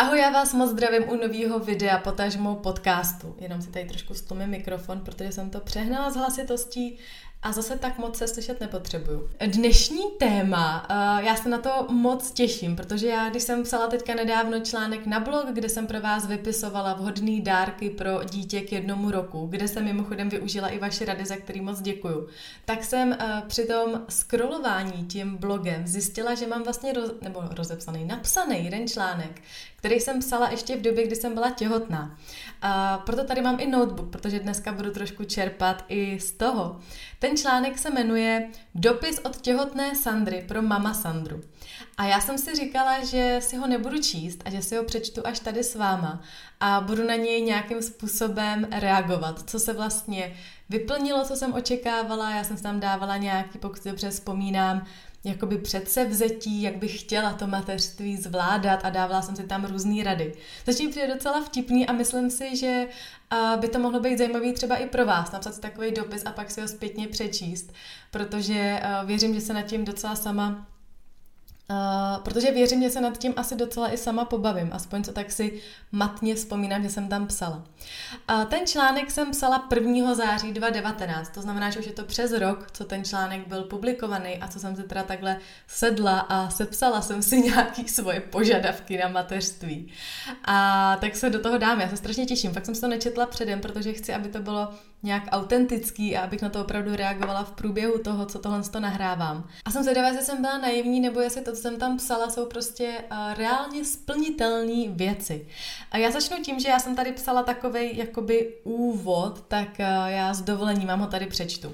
Ahoj, já vás moc zdravím u nového videa, potažmo podcastu. Jenom si tady trošku stlumím mikrofon, protože jsem to přehnala s hlasitostí a zase tak moc se slyšet nepotřebuju. Dnešní téma, uh, já se na to moc těším, protože já, když jsem psala teďka nedávno článek na blog, kde jsem pro vás vypisovala vhodné dárky pro dítě k jednomu roku, kde jsem mimochodem využila i vaše rady, za který moc děkuju, tak jsem uh, při tom scrollování tím blogem zjistila, že mám vlastně roz, nebo rozepsaný, napsaný jeden článek, který jsem psala ještě v době, kdy jsem byla těhotná. A proto tady mám i notebook, protože dneska budu trošku čerpat i z toho. Ten článek se jmenuje Dopis od těhotné Sandry pro mama Sandru. A já jsem si říkala, že si ho nebudu číst a že si ho přečtu až tady s váma a budu na něj nějakým způsobem reagovat, co se vlastně vyplnilo, co jsem očekávala. Já jsem tam dávala nějaký, pokud dobře vzpomínám, jakoby předsevzetí, jak bych chtěla to mateřství zvládat a dávala jsem si tam různé rady. Což mi přijde docela vtipný a myslím si, že by to mohlo být zajímavý třeba i pro vás, napsat si takový dopis a pak si ho zpětně přečíst, protože věřím, že se nad tím docela sama Uh, protože věřím, že se nad tím asi docela i sama pobavím, aspoň co tak si matně vzpomínám, že jsem tam psala. Uh, ten článek jsem psala 1. září 2019, to znamená, že už je to přes rok, co ten článek byl publikovaný a co jsem se teda takhle sedla a sepsala jsem si nějaký svoje požadavky na mateřství. A tak se do toho dám, já se strašně těším, fakt jsem se to nečetla předem, protože chci, aby to bylo nějak autentický a abych na to opravdu reagovala v průběhu toho, co tohle to nahrávám. A jsem zvědavá, jestli jsem byla naivní, nebo jestli to, co jsem tam psala, jsou prostě uh, reálně splnitelné věci. A já začnu tím, že já jsem tady psala takový jakoby úvod, tak uh, já s dovolením vám ho tady přečtu.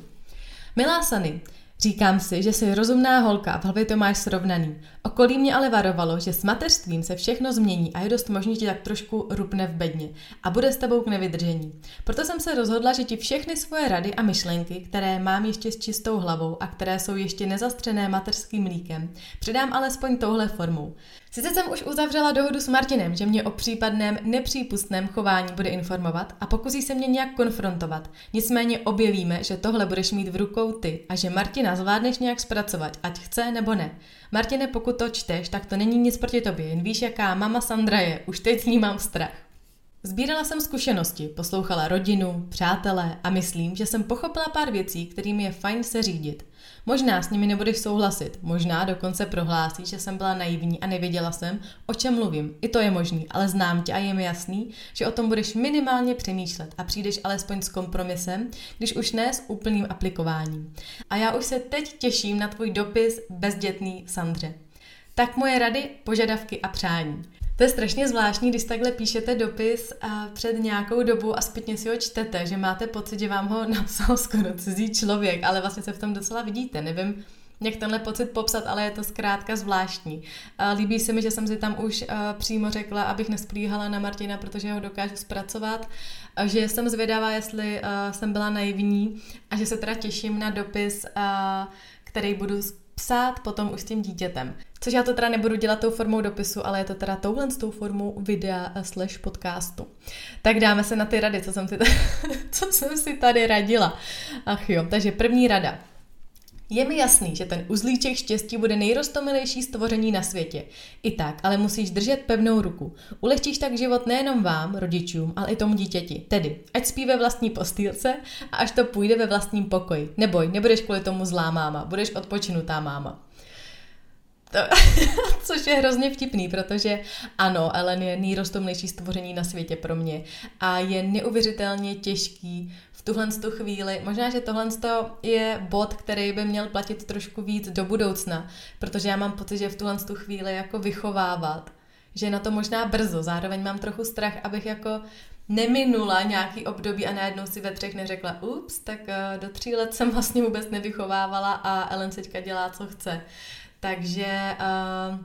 Milá Sany, Říkám si, že jsi rozumná holka v hlavě to máš srovnaný. Okolí mě ale varovalo, že s mateřstvím se všechno změní a je dost možný, že tak trošku rupne v bedně a bude s tebou k nevydržení. Proto jsem se rozhodla, že ti všechny svoje rady a myšlenky, které mám ještě s čistou hlavou a které jsou ještě nezastřené mateřským mlíkem, předám alespoň touhle formou. Sice jsem už uzavřela dohodu s Martinem, že mě o případném nepřípustném chování bude informovat a pokusí se mě nějak konfrontovat. Nicméně objevíme, že tohle budeš mít v rukou ty a že Martina zvládneš nějak zpracovat, ať chce nebo ne. Martine, pokud to čteš, tak to není nic proti tobě, jen víš, jaká mama Sandra je, už teď s ní mám strach. Sbírala jsem zkušenosti, poslouchala rodinu, přátelé a myslím, že jsem pochopila pár věcí, kterými je fajn se řídit. Možná s nimi nebudeš souhlasit, možná dokonce prohlásí, že jsem byla naivní a nevěděla jsem, o čem mluvím. I to je možný, ale znám tě a je mi jasný, že o tom budeš minimálně přemýšlet a přijdeš alespoň s kompromisem, když už ne s úplným aplikováním. A já už se teď těším na tvůj dopis bezdětný Sandře. Tak moje rady, požadavky a přání. To je strašně zvláštní, když takhle píšete dopis a před nějakou dobu a zpětně si ho čtete, že máte pocit, že vám ho napsal skoro cizí člověk, ale vlastně se v tom docela vidíte. Nevím, jak tenhle pocit popsat, ale je to zkrátka zvláštní. Líbí se mi, že jsem si tam už přímo řekla, abych nesplíhala na Martina, protože ho dokážu zpracovat, že jsem zvědavá, jestli jsem byla naivní a že se teda těším na dopis, který budu psát potom už s tím dítětem. Což já to teda nebudu dělat tou formou dopisu, ale je to teda touhle s tou formou videa slash podcastu. Tak dáme se na ty rady, co jsem si, tady, co jsem si tady radila. Ach jo, takže první rada. Je mi jasný, že ten uzlíček štěstí bude nejrostomilejší stvoření na světě. I tak, ale musíš držet pevnou ruku. Ulehčíš tak život nejenom vám, rodičům, ale i tomu dítěti. Tedy, ať spí ve vlastní postýlce a až to půjde ve vlastním pokoji. Neboj, nebudeš kvůli tomu zlá máma, budeš odpočinutá máma. To, což je hrozně vtipný, protože ano, Ellen je nejrostomnější stvoření na světě pro mě a je neuvěřitelně těžký v tuhle tu chvíli. Možná, že tohle je bod, který by měl platit trošku víc do budoucna, protože já mám pocit, že v tuhle tu chvíli jako vychovávat, že na to možná brzo. Zároveň mám trochu strach, abych jako neminula nějaký období a najednou si ve třech neřekla, ups, tak eh, do tří let jsem vlastně vůbec nevychovávala a Ellen teďka dělá, co chce. Takže uh,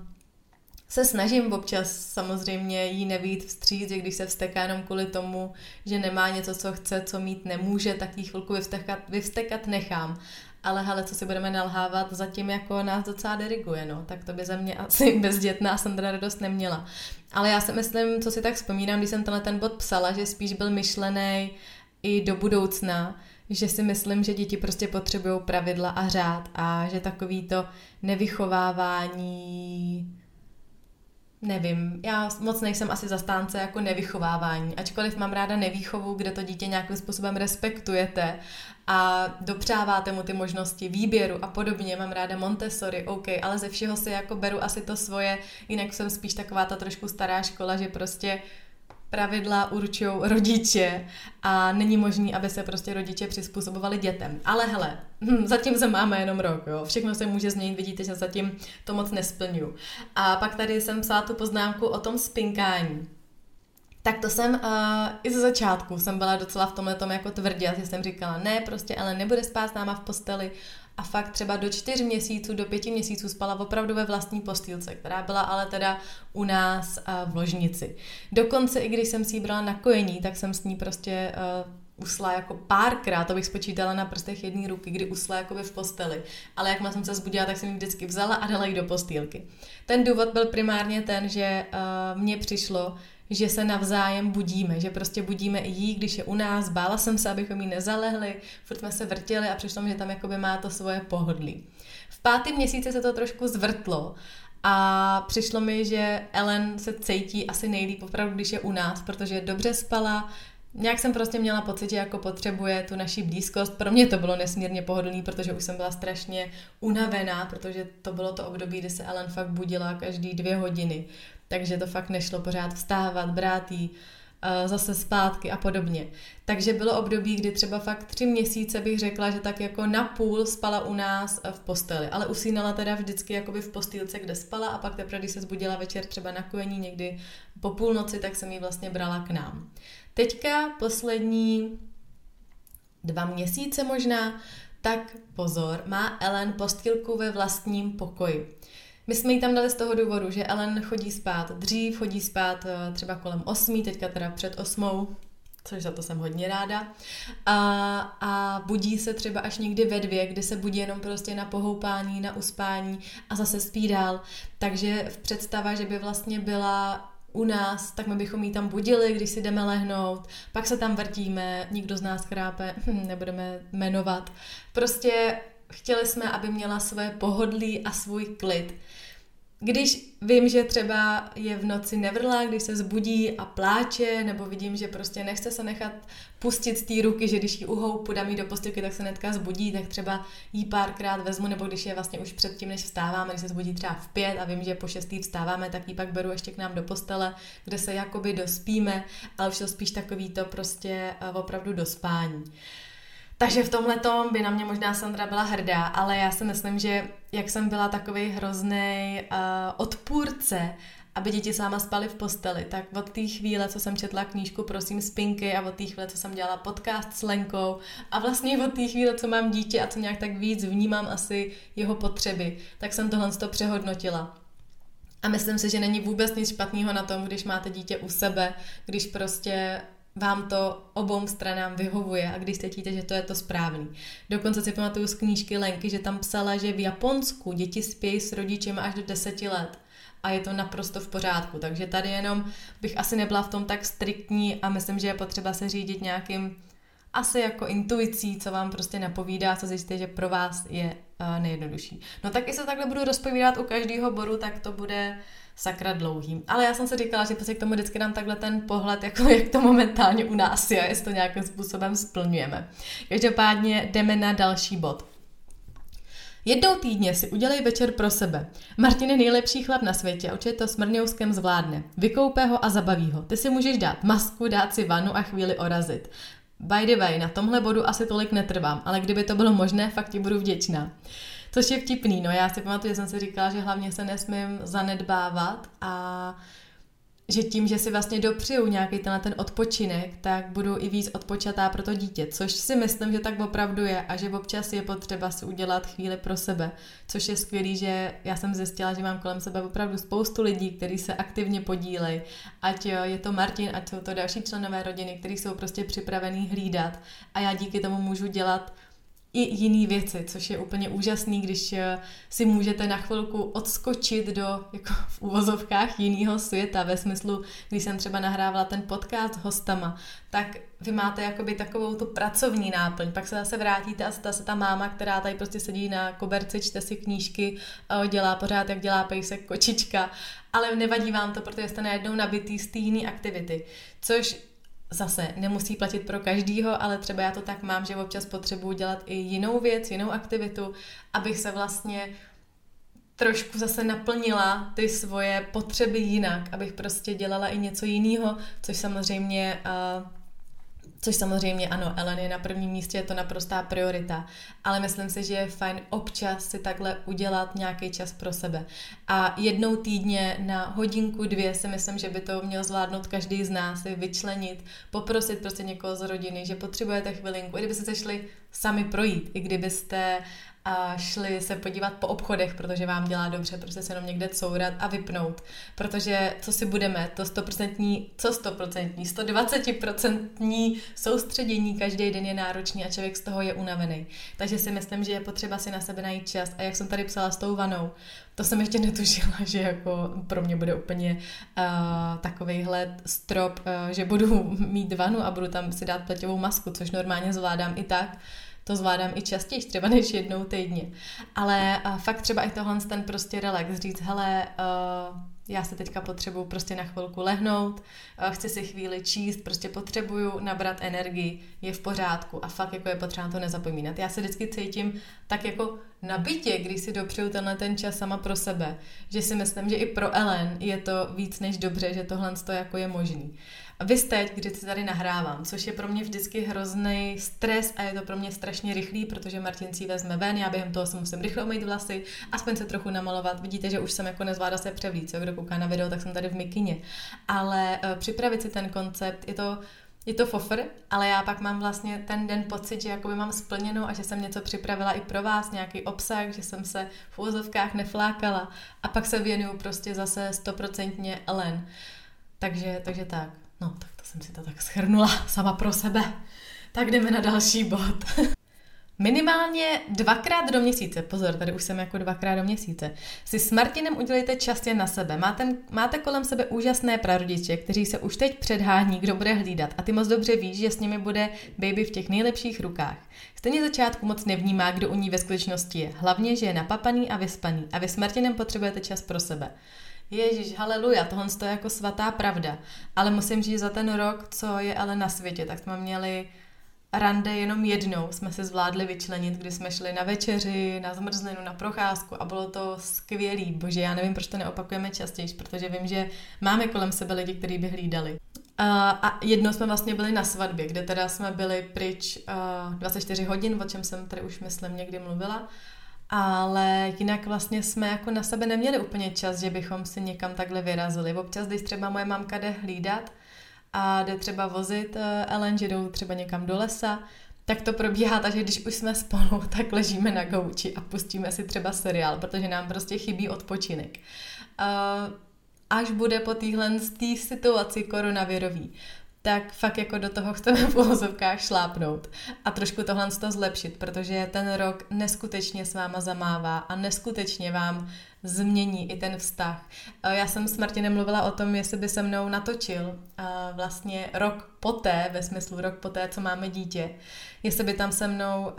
se snažím občas samozřejmě jí nevít vstříc, když se vsteká jenom kvůli tomu, že nemá něco, co chce, co mít nemůže, tak jí chvilku vyvstekat, vyvstekat nechám. Ale hele, co si budeme nalhávat, zatím jako nás docela diriguje, no. Tak to by za mě asi bezdětná Sandra radost neměla. Ale já si myslím, co si tak vzpomínám, když jsem tenhle ten bod psala, že spíš byl myšlený i do budoucna, že si myslím, že děti prostě potřebují pravidla a řád a že takový to nevychovávání nevím, já moc nejsem asi zastánce jako nevychovávání, ačkoliv mám ráda nevýchovu, kde to dítě nějakým způsobem respektujete a dopřáváte mu ty možnosti výběru a podobně, mám ráda Montessori, OK, ale ze všeho si jako beru asi to svoje, jinak jsem spíš taková ta trošku stará škola, že prostě pravidla určují rodiče a není možný, aby se prostě rodiče přizpůsobovali dětem. Ale hele, hm, zatím se máme jenom rok, jo. Všechno se může změnit, vidíte, že zatím to moc nesplňuju. A pak tady jsem psala tu poznámku o tom spinkání. Tak to jsem uh, i ze začátku jsem byla docela v tomhle tom jako tvrdě, že jsem říkala, ne, prostě ale nebude spát s náma v posteli, a fakt třeba do čtyř měsíců, do pěti měsíců spala opravdu ve vlastní postýlce, která byla ale teda u nás v ložnici. Dokonce i když jsem si ji brala na kojení, tak jsem s ní prostě uh, usla jako párkrát, to bych spočítala na prstech jedné ruky, kdy usla jako v posteli. Ale jak jsem se zbudila, tak jsem ji vždycky vzala a dala ji do postýlky. Ten důvod byl primárně ten, že uh, mně přišlo, že se navzájem budíme, že prostě budíme i jí, když je u nás, bála jsem se, abychom jí nezalehli, furt jsme se vrtěli a přišlo mi, že tam jakoby má to svoje pohodlí. V pátém měsíci se to trošku zvrtlo a přišlo mi, že Ellen se cítí asi nejlíp opravdu, když je u nás, protože dobře spala, Nějak jsem prostě měla pocit, že jako potřebuje tu naši blízkost. Pro mě to bylo nesmírně pohodlný, protože už jsem byla strašně unavená, protože to bylo to období, kdy se Ellen fakt budila každý dvě hodiny takže to fakt nešlo pořád vstávat, brát jí uh, zase zpátky a podobně. Takže bylo období, kdy třeba fakt tři měsíce bych řekla, že tak jako na půl spala u nás eh, v posteli, ale usínala teda vždycky jakoby v postýlce, kde spala a pak teprve, když se zbudila večer třeba na kojení někdy po půlnoci, tak jsem ji vlastně brala k nám. Teďka poslední dva měsíce možná, tak pozor, má Ellen postýlku ve vlastním pokoji. My jsme ji tam dali z toho důvodu, že Ellen chodí spát dřív, chodí spát eh, třeba kolem 8, teďka teda před 8, což za to jsem hodně ráda. A, a budí se třeba až někdy ve dvě, kdy se budí jenom prostě na pohoupání, na uspání a zase spí dál. Takže v představa, že by vlastně byla u nás, tak my bychom ji tam budili, když si jdeme lehnout, pak se tam vrtíme, nikdo z nás chrápe, hm, nebudeme jmenovat. Prostě chtěli jsme, aby měla své pohodlí a svůj klid. Když vím, že třeba je v noci nevrlá, když se zbudí a pláče, nebo vidím, že prostě nechce se nechat pustit z té ruky, že když ji uhoupu, dám jí do postilky, tak se netka zbudí, tak třeba jí párkrát vezmu, nebo když je vlastně už předtím, než vstáváme, když se zbudí třeba v pět a vím, že po šestý vstáváme, tak ji pak beru ještě k nám do postele, kde se jakoby dospíme, ale už to spíš takový to prostě eh, opravdu dospání. Takže v tomhle tom by na mě možná Sandra byla hrdá, ale já si myslím, že jak jsem byla takový hrozný uh, odpůrce, aby děti sama spaly v posteli, tak od té chvíle, co jsem četla knížku Prosím spinky a od té chvíle, co jsem dělala podcast s Lenkou a vlastně od té chvíle, co mám dítě a co nějak tak víc vnímám asi jeho potřeby, tak jsem tohle to přehodnotila. A myslím si, že není vůbec nic špatného na tom, když máte dítě u sebe, když prostě vám to obou stranám vyhovuje a když cítíte, že to je to správný. Dokonce si pamatuju z knížky Lenky, že tam psala, že v Japonsku děti spějí s rodičem až do deseti let a je to naprosto v pořádku. Takže tady jenom bych asi nebyla v tom tak striktní a myslím, že je potřeba se řídit nějakým asi jako intuicí, co vám prostě napovídá, co zjistíte, že pro vás je uh, nejjednodušší. No tak i se takhle budu rozpovídat u každého bodu, tak to bude sakra dlouhý. Ale já jsem si říkala, že prostě k tomu vždycky dám takhle ten pohled, jako jak to momentálně u nás je, jestli to nějakým způsobem splňujeme. Každopádně jdeme na další bod. Jednou týdně si udělej večer pro sebe. Martin je nejlepší chlap na světě, určitě to s mrňouskem zvládne. Vykoupe ho a zabaví ho. Ty si můžeš dát masku, dát si vanu a chvíli orazit. By the way, na tomhle bodu asi tolik netrvám, ale kdyby to bylo možné, fakt ti budu vděčná. Což je vtipný, no já si pamatuju, že jsem si říkala, že hlavně se nesmím zanedbávat a že tím, že si vlastně dopřiju nějaký tenhle ten odpočinek, tak budu i víc odpočatá pro to dítě, což si myslím, že tak opravdu je a že občas je potřeba si udělat chvíli pro sebe, což je skvělý, že já jsem zjistila, že mám kolem sebe opravdu spoustu lidí, kteří se aktivně podílejí, ať je to Martin, ať jsou to další členové rodiny, kteří jsou prostě připravený hlídat a já díky tomu můžu dělat i jiné věci, což je úplně úžasný, když eh, si můžete na chvilku odskočit do, jako v úvozovkách, jiného světa, ve smyslu, když jsem třeba nahrávala ten podcast s hostama, tak vy máte jakoby takovou tu pracovní náplň, pak se zase vrátíte a jste se ta máma, která tady prostě sedí na koberci, čte si knížky, eh, dělá pořád, jak dělá pejsek, kočička, ale nevadí vám to, protože jste najednou nabitý z té jiné aktivity, což zase nemusí platit pro každýho, ale třeba já to tak mám, že občas potřebuji dělat i jinou věc, jinou aktivitu, abych se vlastně trošku zase naplnila ty svoje potřeby jinak, abych prostě dělala i něco jiného, což samozřejmě uh, Což samozřejmě ano, Ellen je na prvním místě, je to naprostá priorita, ale myslím si, že je fajn občas si takhle udělat nějaký čas pro sebe. A jednou týdně na hodinku, dvě si myslím, že by to měl zvládnout každý z nás, si vyčlenit, poprosit prostě někoho z rodiny, že potřebujete chvilinku, i kdybyste se šli sami projít, i kdybyste a šli se podívat po obchodech, protože vám dělá dobře, prostě se jenom někde courat a vypnout. Protože co si budeme, to 100%, co 100%, 120% soustředění každý den je náročný a člověk z toho je unavený. Takže si myslím, že je potřeba si na sebe najít čas. A jak jsem tady psala s tou vanou, to jsem ještě netušila, že jako pro mě bude úplně uh, takovejhle strop, uh, že budu mít vanu a budu tam si dát pleťovou masku, což normálně zvládám i tak to zvládám i častěji, třeba než jednou týdně. Ale fakt třeba i tohle ten prostě relax, říct, hele, já se teďka potřebuju prostě na chvilku lehnout, chci si chvíli číst, prostě potřebuju nabrat energii, je v pořádku a fakt jako je potřeba to nezapomínat. Já se vždycky cítím tak jako nabitě, když si dopřeju tenhle ten čas sama pro sebe, že si myslím, že i pro Ellen je to víc než dobře, že tohle to jako je možný. Vy teď, kdy si tady nahrávám, což je pro mě vždycky hrozný stres a je to pro mě strašně rychlý, protože Martin si vezme ven, já během toho se musím rychle umýt vlasy, aspoň se trochu namalovat. Vidíte, že už jsem jako nezvládla se převlít, co kdo kouká na video, tak jsem tady v mikině. Ale uh, připravit si ten koncept, je to je to fofr, ale já pak mám vlastně ten den pocit, že jakoby mám splněno a že jsem něco připravila i pro vás, nějaký obsah, že jsem se v úzovkách neflákala a pak se věnuju prostě zase stoprocentně Ellen. Takže, takže tak. No, tak to jsem si to tak schrnula sama pro sebe. Tak jdeme na další bod. Minimálně dvakrát do měsíce, pozor, tady už jsem jako dvakrát do měsíce, si s Martinem udělejte častě na sebe. Máte, máte kolem sebe úžasné prarodiče, kteří se už teď předhání, kdo bude hlídat a ty moc dobře víš, že s nimi bude baby v těch nejlepších rukách. Stejně začátku moc nevnímá, kdo u ní ve skutečnosti je. Hlavně, že je napapaný a vyspaný a vy s Martinem potřebujete čas pro sebe. Ježíš, haleluja, tohle je jako svatá pravda. Ale musím říct, za ten rok, co je ale na světě, tak jsme měli rande jenom jednou jsme se zvládli vyčlenit, kdy jsme šli na večeři, na zmrzlinu, na procházku a bylo to skvělý. Bože, já nevím, proč to neopakujeme častěji, protože vím, že máme kolem sebe lidi, kteří by hlídali. A, jednou jsme vlastně byli na svatbě, kde teda jsme byli pryč uh, 24 hodin, o čem jsem tady už myslím někdy mluvila ale jinak vlastně jsme jako na sebe neměli úplně čas, že bychom si někam takhle vyrazili. Občas, když třeba moje mamka jde hlídat a jde třeba vozit eh, Ellen, že jdou třeba někam do lesa, tak to probíhá tak, že když už jsme spolu, tak ležíme na gauči a pustíme si třeba seriál, protože nám prostě chybí odpočinek. Eh, až bude po téhle situaci koronavirový, tak fakt jako do toho chceme v uvozovkách šlápnout a trošku tohle to zlepšit, protože ten rok neskutečně s váma zamává a neskutečně vám změní i ten vztah. Já jsem s Martinem mluvila o tom, jestli by se mnou natočil vlastně rok poté, ve smyslu rok poté, co máme dítě, jestli by tam se mnou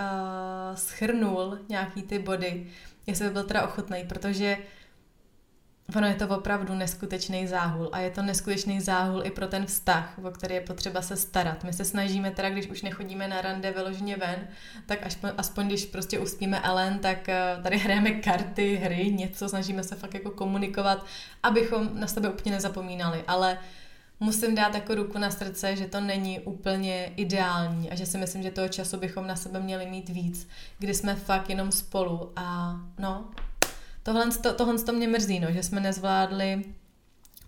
schrnul nějaký ty body, jestli by byl teda ochotný, protože Ono je to opravdu neskutečný záhul a je to neskutečný záhul i pro ten vztah, o který je potřeba se starat. My se snažíme teda, když už nechodíme na rande vyloženě ven, tak aspoň, aspoň když prostě uspíme Ellen, tak eh, tady hrajeme karty, hry, něco, snažíme se fakt jako komunikovat, abychom na sebe úplně nezapomínali, ale musím dát jako ruku na srdce, že to není úplně ideální a že si myslím, že toho času bychom na sebe měli mít víc, kdy jsme fakt jenom spolu a no, Tohle, to, tohle to mě mrzí, no, že jsme nezvládli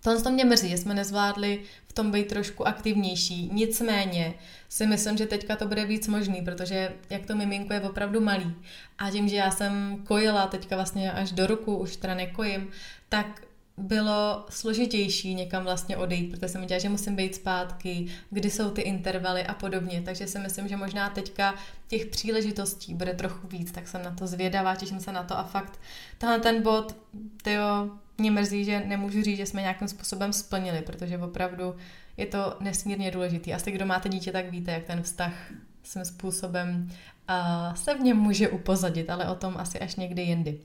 Tohle to mě mrzí, že jsme nezvládli v tom být trošku aktivnější. Nicméně si myslím, že teďka to bude víc možný, protože jak to miminko je opravdu malý a tím, že já jsem kojila teďka vlastně až do roku, už teda nekojím, tak bylo složitější někam vlastně odejít, protože jsem viděla, že musím být zpátky, kdy jsou ty intervaly a podobně, takže si myslím, že možná teďka těch příležitostí bude trochu víc, tak jsem na to zvědavá, těším se na to a fakt tenhle ten bod, tyjo, mě mrzí, že nemůžu říct, že jsme nějakým způsobem splnili, protože opravdu je to nesmírně důležitý. Asi kdo máte dítě, tak víte, jak ten vztah svým způsobem uh, se v něm může upozadit, ale o tom asi až někdy jindy.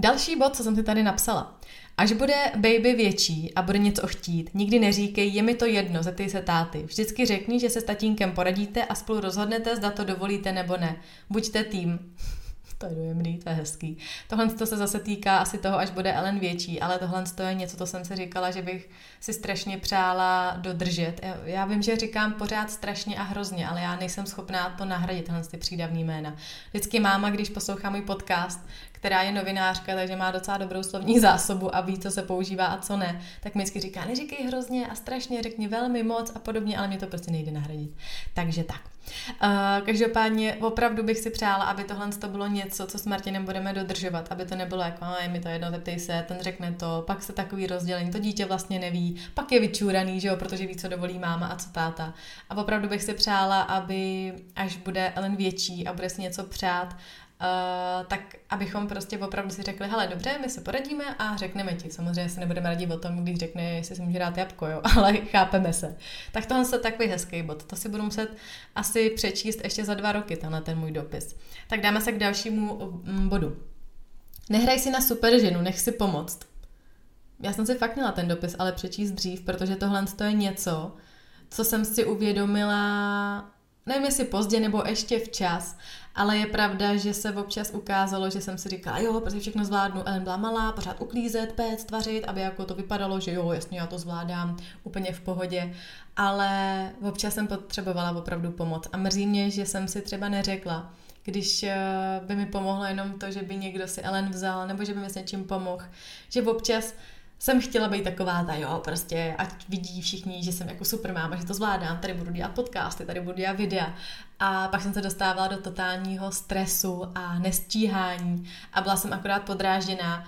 Další bod, co jsem si tady napsala. Až bude baby větší a bude něco chtít, nikdy neříkej, je mi to jedno, zeptej se táty. Vždycky řekni, že se s tatínkem poradíte a spolu rozhodnete, zda to dovolíte nebo ne. Buďte tým. To je dojemný, to je hezký. Tohle to se zase týká asi toho, až bude Ellen větší, ale tohle to je něco, co jsem si říkala, že bych si strašně přála dodržet. Já vím, že říkám pořád strašně a hrozně, ale já nejsem schopná to nahradit, tyhle ty přídavný jména. Vždycky máma, když poslouchá můj podcast, která je novinářka, takže má docela dobrou slovní zásobu a ví, co se používá a co ne, tak mi vždycky říká, neříkej hrozně a strašně, řekni velmi moc a podobně, ale mě to prostě nejde nahradit. Takže tak. Uh, každopádně opravdu bych si přála, aby tohle to bylo něco, co s Martinem budeme dodržovat, aby to nebylo jako, no, je mi to jedno, zeptej se, ten řekne to, pak se takový rozdělení, to dítě vlastně neví, pak je vyčúraný, že jo, protože ví, co dovolí máma a co táta. A opravdu bych si přála, aby až bude Ellen větší a bude si něco přát, Uh, tak abychom prostě opravdu si řekli, hele, dobře, my se poradíme a řekneme ti. Samozřejmě se nebudeme radit o tom, když řekne, jestli si může dát jabko, jo, ale chápeme se. Tak tohle je takový hezký bod. To si budu muset asi přečíst ještě za dva roky, tenhle ten můj dopis. Tak dáme se k dalšímu mm, bodu. Nehraj si na super ženu, nech si pomoct. Já jsem si fakt měla ten dopis, ale přečíst dřív, protože tohle je něco, co jsem si uvědomila nevím jestli pozdě nebo ještě včas, ale je pravda, že se občas ukázalo, že jsem si říkala, jo, prostě všechno zvládnu. Ellen byla malá, pořád uklízet, péct, vařit, aby jako to vypadalo, že jo, jasně, já to zvládám úplně v pohodě. Ale občas jsem potřebovala opravdu pomoc. A mrzí mě, že jsem si třeba neřekla, když eh, by mi pomohlo jenom to, že by někdo si Ellen vzal, nebo že by mi s něčím pomohl. Že občas jsem chtěla být taková ta, jo, prostě, ať vidí všichni, že jsem jako super máma, že to zvládám, tady budu dělat podcasty, tady budu dělat videa. A pak jsem se dostávala do totálního stresu a nestíhání a byla jsem akorát podrážděná.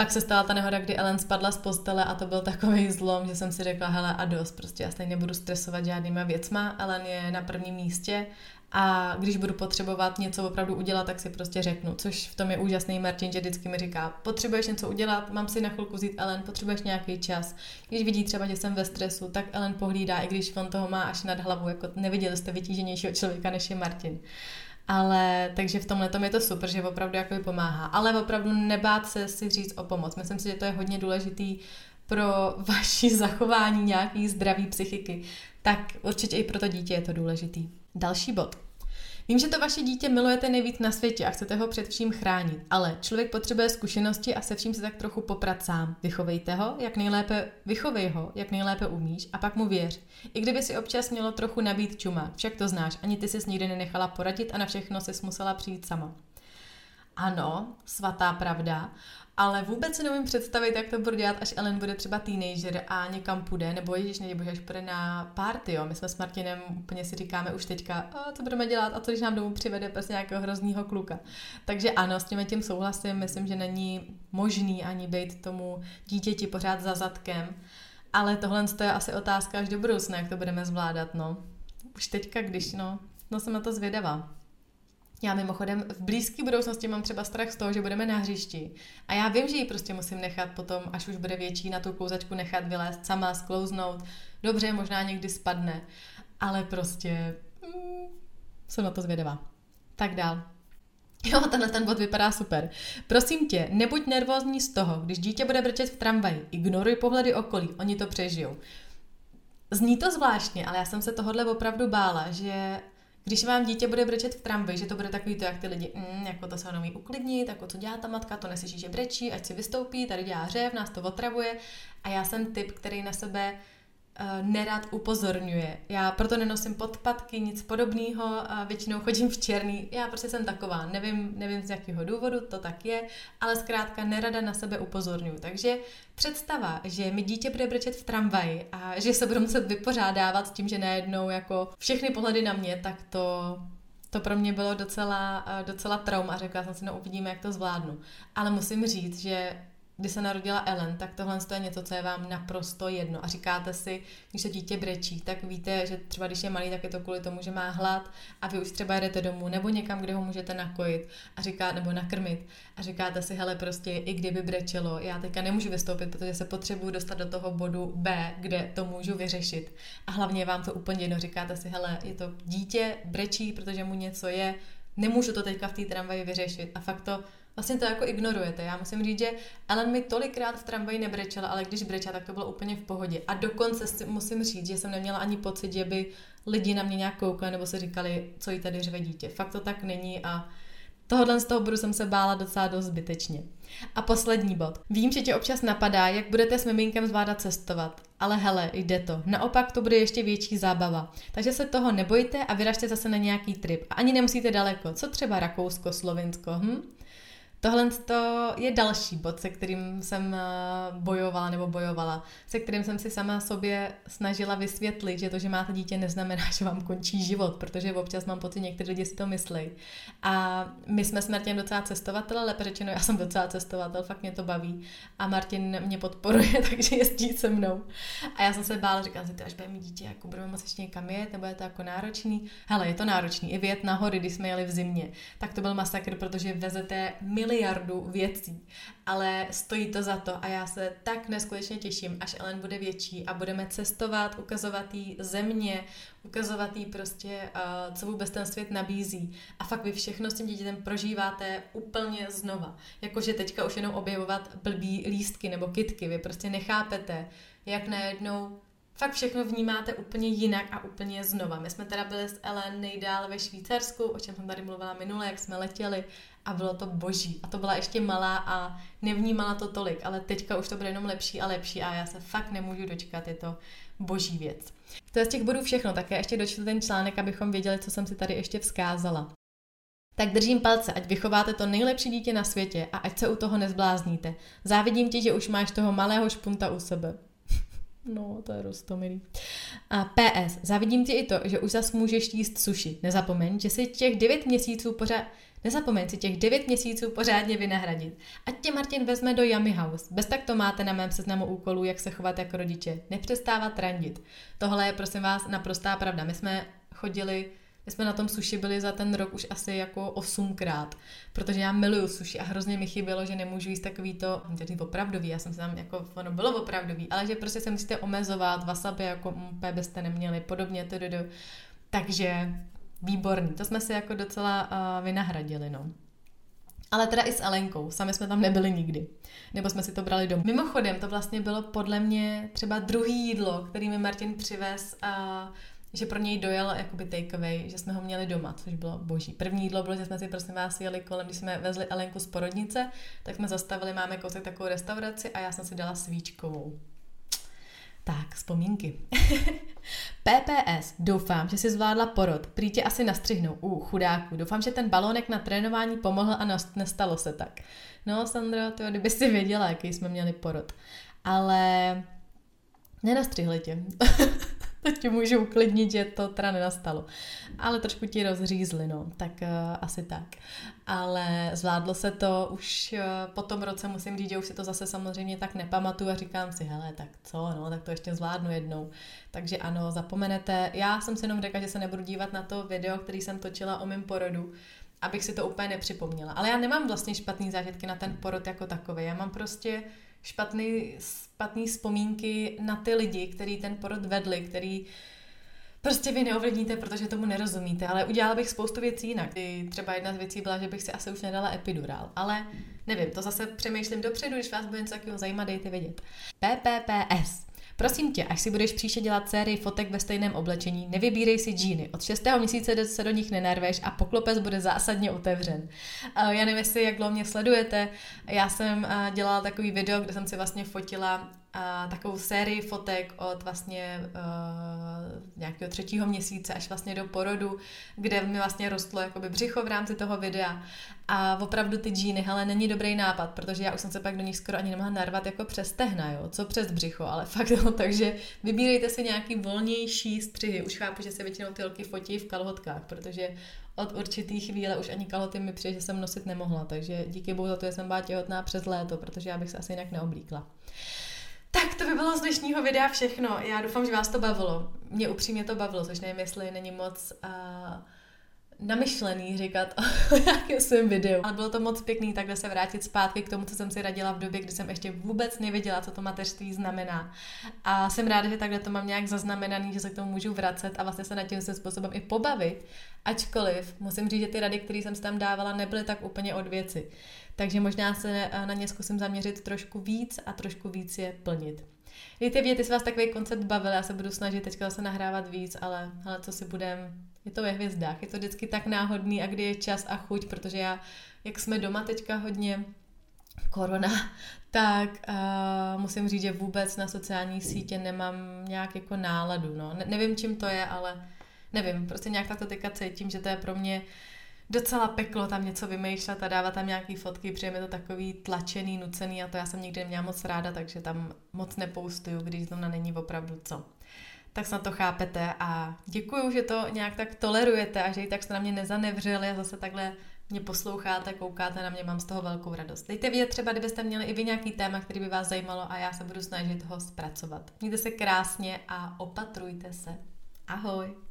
Pak se stala ta nehoda, kdy Ellen spadla z postele a to byl takový zlom, že jsem si řekla, hele a dost, prostě já stejně nebudu stresovat žádnýma věcma, Ellen je na prvním místě a když budu potřebovat něco opravdu udělat, tak si prostě řeknu, což v tom je úžasný Martin, že vždycky mi říká, potřebuješ něco udělat, mám si na chvilku vzít Ellen, potřebuješ nějaký čas. Když vidí třeba, že jsem ve stresu, tak Ellen pohlídá, i když on toho má až nad hlavu, jako neviděli jste vytíženějšího člověka, než je Martin. Ale takže v tomhle tom je to super, že opravdu jako pomáhá. Ale opravdu nebát se si říct o pomoc. Myslím si, že to je hodně důležitý pro vaši zachování nějaký zdraví psychiky. Tak určitě i pro to dítě je to důležitý. Další bod. Vím, že to vaše dítě milujete nejvíc na světě a chcete ho před vším chránit, ale člověk potřebuje zkušenosti a se vším se tak trochu poprat sám. Vychovejte ho, jak nejlépe, vychovej ho, jak nejlépe umíš a pak mu věř. I kdyby si občas mělo trochu nabít čuma, však to znáš, ani ty jsi nikdy nenechala poradit a na všechno jsi musela přijít sama. Ano, svatá pravda ale vůbec si neumím představit, jak to bude dělat, až Ellen bude třeba teenager a někam půjde, nebo ježiš, nebo až půjde na party, jo. My jsme s Martinem úplně si říkáme už teďka, a co budeme dělat a co když nám domů přivede prostě nějakého hroznýho kluka. Takže ano, s tím tím souhlasím, myslím, že není možný ani být tomu dítěti pořád za zadkem, ale tohle je asi otázka až do budoucna, jak to budeme zvládat, no. Už teďka, když, no, no jsem na to zvědavá. Já mimochodem v blízké budoucnosti mám třeba strach z toho, že budeme na hřišti. A já vím, že ji prostě musím nechat potom, až už bude větší, na tu klouzačku nechat vylézt sama, sklouznout. Dobře, možná někdy spadne, ale prostě mm, jsem na to zvědavá. Tak dál. Jo, tenhle ten bod vypadá super. Prosím tě, nebuď nervózní z toho, když dítě bude brčet v tramvaji. Ignoruj pohledy okolí, oni to přežijou. Zní to zvláštně, ale já jsem se tohohle opravdu bála, že když vám dítě bude brečet v tramvaji, že to bude takový to, jak ty lidi, mm, jako to se neumí uklidnit, jako co dělá ta matka, to neslyší, že brečí, ať si vystoupí, tady dělá řev, nás to otravuje. A já jsem typ, který na sebe nerad upozorňuje. Já proto nenosím podpatky, nic podobného, a většinou chodím v černý. Já prostě jsem taková, nevím, nevím z jakého důvodu to tak je, ale zkrátka nerada na sebe upozorňuju. Takže představa, že mi dítě bude brečet v tramvaji a že se budu muset vypořádávat s tím, že najednou jako všechny pohledy na mě, tak to to pro mě bylo docela, eh, docela trauma. Řekla jsem si, no uvidíme, jak to zvládnu. Ale musím říct, že kdy se narodila Ellen, tak tohle je něco, co je vám naprosto jedno. A říkáte si, když se dítě brečí, tak víte, že třeba když je malý, tak je to kvůli tomu, že má hlad a vy už třeba jdete domů nebo někam, kde ho můžete nakojit a říká, nebo nakrmit a říkáte si, hele, prostě i kdyby brečelo, já teďka nemůžu vystoupit, protože se potřebuju dostat do toho bodu B, kde to můžu vyřešit. A hlavně vám to úplně jedno, říkáte si, hele, je to dítě, brečí, protože mu něco je, nemůžu to teďka v té tramvaji vyřešit. A fakt to vlastně to jako ignorujete. Já musím říct, že Ellen mi tolikrát v tramvaji nebrečela, ale když brečela, tak to bylo úplně v pohodě. A dokonce musím říct, že jsem neměla ani pocit, že by lidi na mě nějak koukali nebo si říkali, co jí tady řve dítě. Fakt to tak není a tohohle z toho bodu jsem se bála docela dost zbytečně. A poslední bod. Vím, že tě občas napadá, jak budete s miminkem zvládat cestovat. Ale hele, jde to. Naopak to bude ještě větší zábava. Takže se toho nebojte a vyražte zase na nějaký trip. A ani nemusíte daleko. Co třeba Rakousko, Slovinsko, hm? Tohle je další bod, se kterým jsem eh, bojovala nebo bojovala, se kterým jsem si sama sobě snažila vysvětlit, že to, že máte dítě, neznamená, že vám končí život, protože občas mám pocit, někteří lidi si to myslí. A my jsme s Martinem docela cestovatel, ale řečeno, já jsem docela cestovatel, fakt mě to baví. A Martin mě podporuje, takže jezdí se mnou. A já jsem se bála, říkám si, ty až budeme mít dítě, jako budeme moci ještě někam jet, nebo je to jako náročný. Hele, je to náročný. I vyjet na hory, když jsme jeli v zimě, tak to byl masakr, protože vezete mil miliardu věcí, ale stojí to za to a já se tak neskutečně těším, až Ellen bude větší a budeme cestovat, ukazovat jí země, ukazovat jí prostě, uh, co vůbec ten svět nabízí. A fakt vy všechno s tím dítětem prožíváte úplně znova. Jakože teďka už jenom objevovat blbý lístky nebo kitky, vy prostě nechápete, jak najednou fakt všechno vnímáte úplně jinak a úplně znova. My jsme teda byli s Ellen nejdál ve Švýcarsku, o čem jsem tady mluvila minule, jak jsme letěli a bylo to boží. A to byla ještě malá a nevnímala to tolik, ale teďka už to bude jenom lepší a lepší a já se fakt nemůžu dočkat, je to boží věc. To je z těch bodů všechno, také ještě dočtu ten článek, abychom věděli, co jsem si tady ještě vzkázala. Tak držím palce, ať vychováte to nejlepší dítě na světě a ať se u toho nezblázníte. Závidím ti, že už máš toho malého špunta u sebe. No, to je rostomilý. A PS, zavidím ti i to, že už zas můžeš jíst suši. Nezapomeň, že si těch 9 měsíců pořád... Nezapomeň si těch 9 měsíců pořádně vynahradit. Ať tě Martin vezme do Yummy House. Bez tak to máte na mém seznamu úkolů, jak se chovat jako rodiče. Nepřestávat randit. Tohle je prosím vás naprostá pravda. My jsme chodili my jsme na tom suši byli za ten rok už asi jako osmkrát, protože já miluju suši a hrozně mi chybělo, že nemůžu jíst takový to, tedy opravdový, já jsem se tam jako, ono bylo opravdový, ale že prostě se musíte omezovat, wasabi jako úplně byste neměli, podobně, to takže výborný, to jsme si jako docela uh, vynahradili, no. Ale teda i s Alenkou, sami jsme tam nebyli nikdy. Nebo jsme si to brali domů. Mimochodem, to vlastně bylo podle mě třeba druhý jídlo, který mi Martin přivez a že pro něj dojel jakoby takeaway, že jsme ho měli doma, což bylo boží. První jídlo bylo, že jsme si prosím vás jeli kolem, když jsme vezli Elenku z porodnice, tak jsme zastavili, máme kousek takovou restauraci a já jsem si dala svíčkovou. Tak, vzpomínky. PPS, doufám, že si zvládla porod. Prý tě asi nastřihnou. U, uh, chudáku. Doufám, že ten balónek na trénování pomohl a nestalo se tak. No, Sandro, ty, kdyby si věděla, jaký jsme měli porod. Ale nenastřihli tě. Teď ti můžu uklidnit, že to teda nenastalo. Ale trošku ti rozřízli, no, tak uh, asi tak. Ale zvládlo se to už uh, po tom roce, musím říct, že už si to zase samozřejmě tak nepamatuju a říkám si, hele, tak co, no, tak to ještě zvládnu jednou. Takže ano, zapomenete. Já jsem si jenom řekla, že se nebudu dívat na to video, který jsem točila o mém porodu, abych si to úplně nepřipomněla. Ale já nemám vlastně špatný zážitky na ten porod jako takový. Já mám prostě špatný, špatný vzpomínky na ty lidi, který ten porod vedli, který prostě vy neovlivníte, protože tomu nerozumíte, ale udělala bych spoustu věcí jinak. I třeba jedna z věcí byla, že bych si asi už nedala epidurál, ale nevím, to zase přemýšlím dopředu, když vás bude něco takového zajímat, dejte vědět. PPPS. Prosím tě, až si budeš příště dělat sérii fotek ve stejném oblečení, nevybírej si džíny. Od 6. měsíce se do nich nenarveš a poklopec bude zásadně otevřen. Já nevím, jestli jak dlouho mě sledujete. Já jsem dělala takový video, kde jsem si vlastně fotila a takovou sérii fotek od vlastně uh, nějakého třetího měsíce až vlastně do porodu, kde mi vlastně rostlo jakoby břicho v rámci toho videa a opravdu ty džíny, hele, není dobrý nápad, protože já už jsem se pak do nich skoro ani nemohla narvat jako přes tehna, jo, co přes břicho, ale fakt jo, takže vybírejte si nějaký volnější střihy, už chápu, že se většinou ty holky fotí v kalhotkách, protože od určitý chvíle už ani kaloty mi přijde, že jsem nosit nemohla, takže díky bohu za to, že jsem byla těhotná přes léto, protože já bych se asi jinak neoblíkla. Tak to by bylo z dnešního videa všechno. Já doufám, že vás to bavilo. Mě upřímně to bavilo, což nevím, jestli není moc uh, namyšlený říkat o nějakém svém videu. Ale bylo to moc pěkný takhle se vrátit zpátky k tomu, co jsem si radila v době, kdy jsem ještě vůbec nevěděla, co to mateřství znamená. A jsem ráda, že takhle to mám nějak zaznamenaný, že se k tomu můžu vracet a vlastně se nad tím způsobem i pobavit. Ačkoliv musím říct, že ty rady, které jsem tam dávala, nebyly tak úplně od věci. Takže možná se na ně zkusím zaměřit trošku víc a trošku víc je plnit. Víte, věty se vás takový koncept bavil, já se budu snažit teďka zase nahrávat víc, ale, ale co si budem, je to ve hvězdách, je to vždycky tak náhodný a kdy je čas a chuť, protože já, jak jsme doma teďka hodně, korona, tak uh, musím říct, že vůbec na sociální sítě nemám nějak jako náladu, no. Ne, nevím, čím to je, ale nevím, prostě nějak tak to teďka cítím, že to je pro mě docela peklo tam něco vymýšlet a dávat tam nějaký fotky, protože je to takový tlačený, nucený a to já jsem nikdy neměla moc ráda, takže tam moc nepoustuju, když to není opravdu co. Tak snad to chápete a děkuju, že to nějak tak tolerujete a že i tak jste na mě nezanevřeli a zase takhle mě posloucháte, koukáte na mě, mám z toho velkou radost. Dejte vědět třeba, kdybyste měli i vy nějaký téma, který by vás zajímalo a já se budu snažit ho zpracovat. Mějte se krásně a opatrujte se. Ahoj!